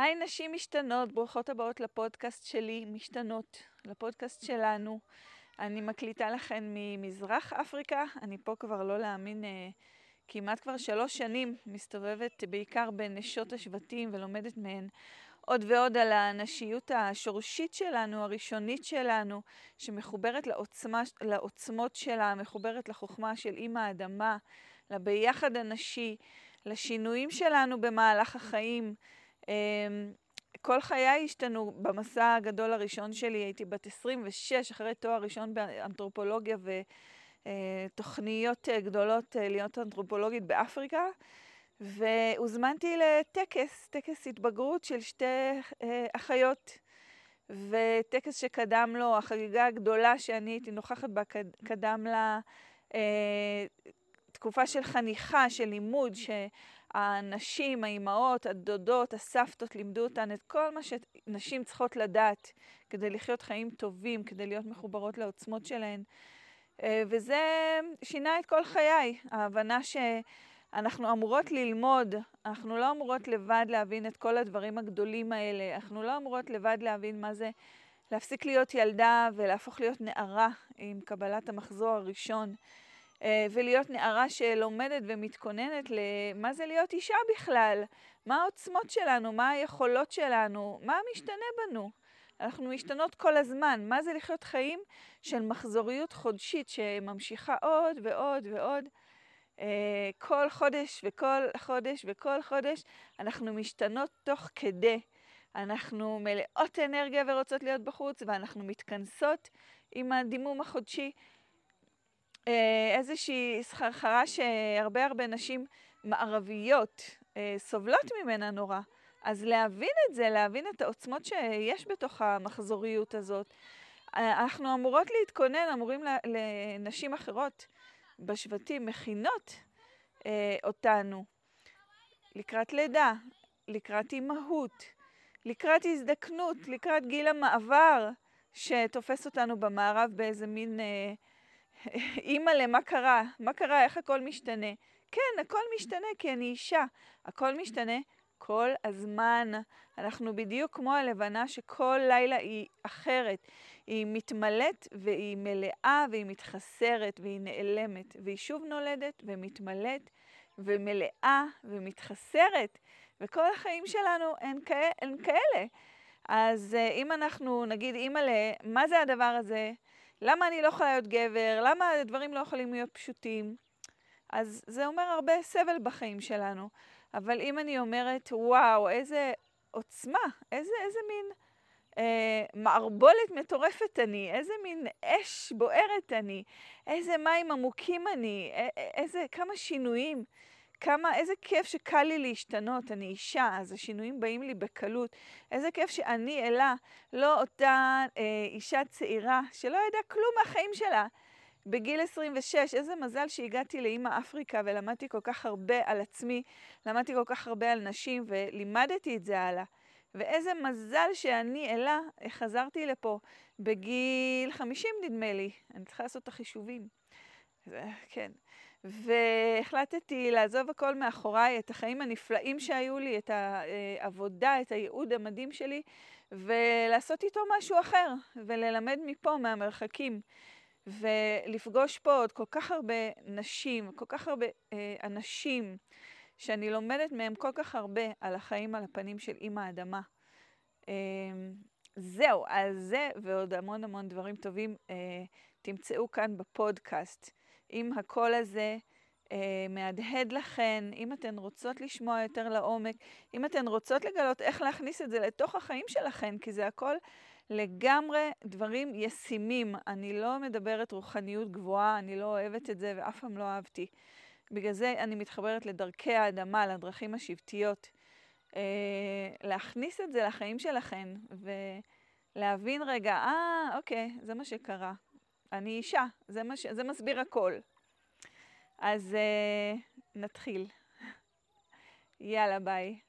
היי נשים משתנות, ברוכות הבאות לפודקאסט שלי, משתנות, לפודקאסט שלנו. אני מקליטה לכן ממזרח אפריקה, אני פה כבר לא להאמין, אה, כמעט כבר שלוש שנים מסתובבת בעיקר בנשות השבטים ולומדת מהן עוד ועוד על הנשיות השורשית שלנו, הראשונית שלנו, שמחוברת לעוצמה, לעוצמות שלה, מחוברת לחוכמה של אימא האדמה, לביחד הנשי, לשינויים שלנו במהלך החיים. אמ, כל חיי השתנו. במסע הגדול הראשון שלי הייתי בת 26, אחרי תואר ראשון באנתרופולוגיה ותוכניות אה, גדולות אה, להיות אנתרופולוגית באפריקה. והוזמנתי לטקס, טקס התבגרות של שתי אה, אחיות, וטקס שקדם לו, החגיגה הגדולה שאני הייתי נוכחת בה, קדם לה אה, תקופה של חניכה, של לימוד, שהנשים, האימהות, הדודות, הסבתות לימדו אותן את כל מה שנשים צריכות לדעת כדי לחיות חיים טובים, כדי להיות מחוברות לעוצמות שלהן. אה, וזה שינה את כל חיי, ההבנה ש... אנחנו אמורות ללמוד, אנחנו לא אמורות לבד להבין את כל הדברים הגדולים האלה, אנחנו לא אמורות לבד להבין מה זה להפסיק להיות ילדה ולהפוך להיות נערה עם קבלת המחזור הראשון, ולהיות נערה שלומדת ומתכוננת למה זה להיות אישה בכלל, מה העוצמות שלנו, מה היכולות שלנו, מה משתנה בנו. אנחנו משתנות כל הזמן. מה זה לחיות חיים של מחזוריות חודשית שממשיכה עוד ועוד ועוד. אה, כל חודש וכל חודש וכל חודש אנחנו משתנות תוך כדי. אנחנו מלאות אנרגיה ורוצות להיות בחוץ, ואנחנו מתכנסות עם הדימום החודשי. אה, איזושהי סחרחרה שהרבה הרבה נשים מערביות אה, סובלות ממנה נורא. אז להבין את זה, להבין את העוצמות שיש בתוך המחזוריות הזאת. אנחנו אמורות להתכונן, אמורים לנשים אחרות בשבטים מכינות אה, אותנו לקראת לידה, לקראת אימהות, לקראת הזדקנות, לקראת גיל המעבר שתופס אותנו במערב באיזה מין אה, אימא למה קרה, מה קרה, איך הכל משתנה. כן, הכל משתנה כי אני אישה, הכל משתנה כל הזמן. אנחנו בדיוק כמו הלבנה שכל לילה היא אחרת. היא מתמלאת והיא מלאה והיא מתחסרת והיא נעלמת, והיא שוב נולדת ומתמלאת ומלאה ומתחסרת, וכל החיים שלנו הן כאלה. אז אה, אם אנחנו נגיד, אימא'לה, מה זה הדבר הזה? למה אני לא יכולה להיות גבר? למה הדברים לא יכולים להיות פשוטים? אז זה אומר הרבה סבל בחיים שלנו. אבל אם אני אומרת, וואו, איזה עוצמה, איזה, איזה מין אה, מערבולת מטורפת אני, איזה מין אש בוערת אני, איזה מים עמוקים אני, איזה, כמה שינויים, כמה, איזה כיף שקל לי להשתנות, אני אישה, אז השינויים באים לי בקלות. איזה כיף שאני אלה, לא אותה אה, אישה צעירה שלא ידעה כלום מהחיים שלה. בגיל 26, איזה מזל שהגעתי לאימא אפריקה ולמדתי כל כך הרבה על עצמי, למדתי כל כך הרבה על נשים ולימדתי את זה הלאה. ואיזה מזל שאני, אלה, חזרתי לפה בגיל 50 נדמה לי, אני צריכה לעשות את החישובים. כן. והחלטתי לעזוב הכל מאחוריי, את החיים הנפלאים שהיו לי, את העבודה, את הייעוד המדהים שלי, ולעשות איתו משהו אחר, וללמד מפה, מהמרחקים. ולפגוש פה עוד כל כך הרבה נשים, כל כך הרבה אה, אנשים, שאני לומדת מהם כל כך הרבה על החיים על הפנים של אימא האדמה. אה, זהו, אז זה ועוד המון המון דברים טובים אה, תמצאו כאן בפודקאסט. אם הקול הזה אה, מהדהד לכן, אם אתן רוצות לשמוע יותר לעומק, אם אתן רוצות לגלות איך להכניס את זה לתוך החיים שלכן, כי זה הכל לגמרי דברים ישימים. אני לא מדברת רוחניות גבוהה, אני לא אוהבת את זה ואף פעם לא אהבתי. בגלל זה אני מתחברת לדרכי האדמה, לדרכים השבטיות. אה, להכניס את זה לחיים שלכן ולהבין רגע, אה, אוקיי, זה מה שקרה. אני אישה, זה, מש... זה מסביר הכל. אז אה, נתחיל. יאללה, ביי.